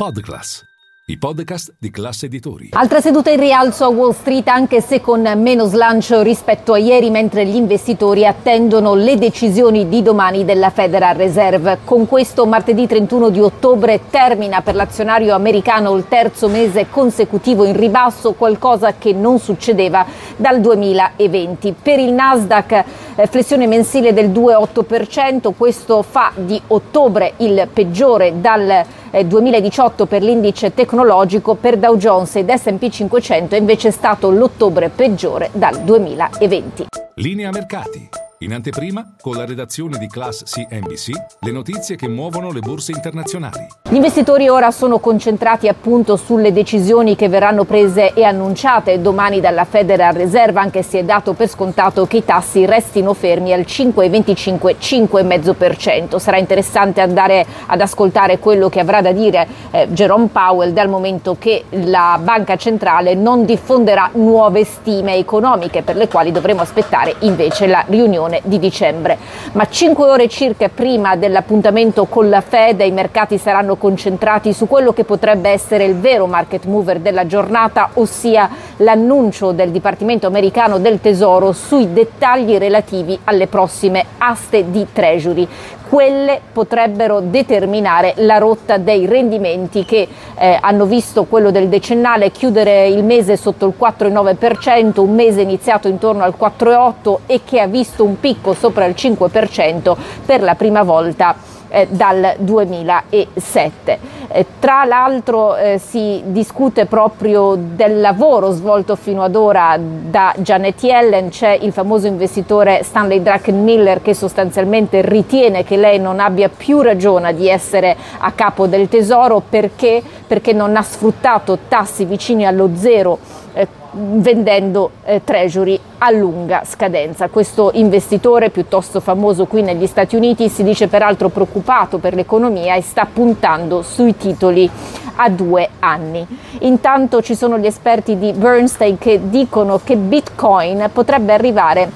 Podclass, i podcast di classe editori. Altra seduta in rialzo a Wall Street anche se con meno slancio rispetto a ieri mentre gli investitori attendono le decisioni di domani della Federal Reserve. Con questo martedì 31 di ottobre termina per l'azionario americano il terzo mese consecutivo in ribasso, qualcosa che non succedeva dal 2020. Per il Nasdaq flessione mensile del 2,8%, questo fa di ottobre il peggiore dal 2018 per l'indice tecnologico, per Dow Jones ed S&P 500 è invece stato l'ottobre peggiore dal 2020. Linea mercati. In anteprima, con la redazione di Class CNBC, le notizie che muovono le borse internazionali. Gli investitori ora sono concentrati appunto sulle decisioni che verranno prese e annunciate domani dalla Federal Reserve, anche se è dato per scontato che i tassi restino fermi al 5,25-5,5%. Sarà interessante andare ad ascoltare quello che avrà da dire eh, Jerome Powell dal momento che la banca centrale non diffonderà nuove stime economiche per le quali dovremo aspettare invece la riunione riunione di dicembre. Ma cinque ore circa prima dell'appuntamento con la Fed i mercati saranno concentrati su quello che potrebbe essere il vero market mover della giornata, ossia l'annuncio del Dipartimento americano del Tesoro sui dettagli relativi alle prossime aste di Treasury quelle potrebbero determinare la rotta dei rendimenti che eh, hanno visto quello del decennale chiudere il mese sotto il 4,9%, un mese iniziato intorno al 4,8% e che ha visto un picco sopra il 5% per la prima volta eh, dal 2007. Eh, tra l'altro eh, si discute proprio del lavoro svolto fino ad ora da Janet Yellen, c'è il famoso investitore Stanley Druckenmiller che sostanzialmente ritiene che lei non abbia più ragione di essere a capo del tesoro. Perché, perché non ha sfruttato tassi vicini allo zero eh, vendendo eh, treasury a lunga scadenza. Questo investitore piuttosto famoso qui negli Stati Uniti si dice peraltro preoccupato per l'economia e sta puntando sui titoli a due anni. Intanto ci sono gli esperti di Bernstein che dicono che Bitcoin potrebbe arrivare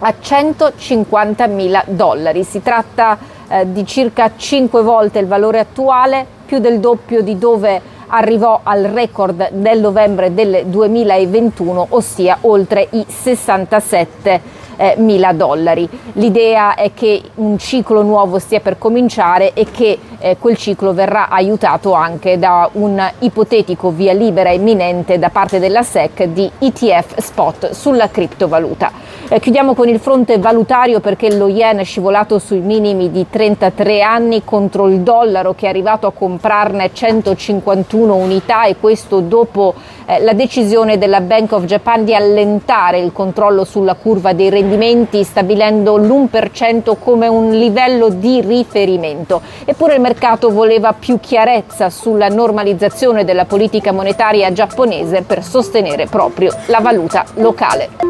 a 150 mila dollari. Si tratta eh, di circa 5 volte il valore attuale, più del doppio di dove arrivò al record del novembre del 2021, ossia oltre i 67 eh, mila dollari. L'idea è che un ciclo nuovo stia per cominciare e che eh, quel ciclo verrà aiutato anche da un ipotetico via libera imminente da parte della SEC di ETF spot sulla criptovaluta. Eh, chiudiamo con il fronte valutario perché lo yen è scivolato sui minimi di 33 anni contro il dollaro che è arrivato a comprarne 151 unità e questo dopo eh, la decisione della Bank of Japan di allentare il controllo sulla curva dei rendimenti stabilendo l'1% come un livello di riferimento. Eppure il mercato voleva più chiarezza sulla normalizzazione della politica monetaria giapponese per sostenere proprio la valuta locale.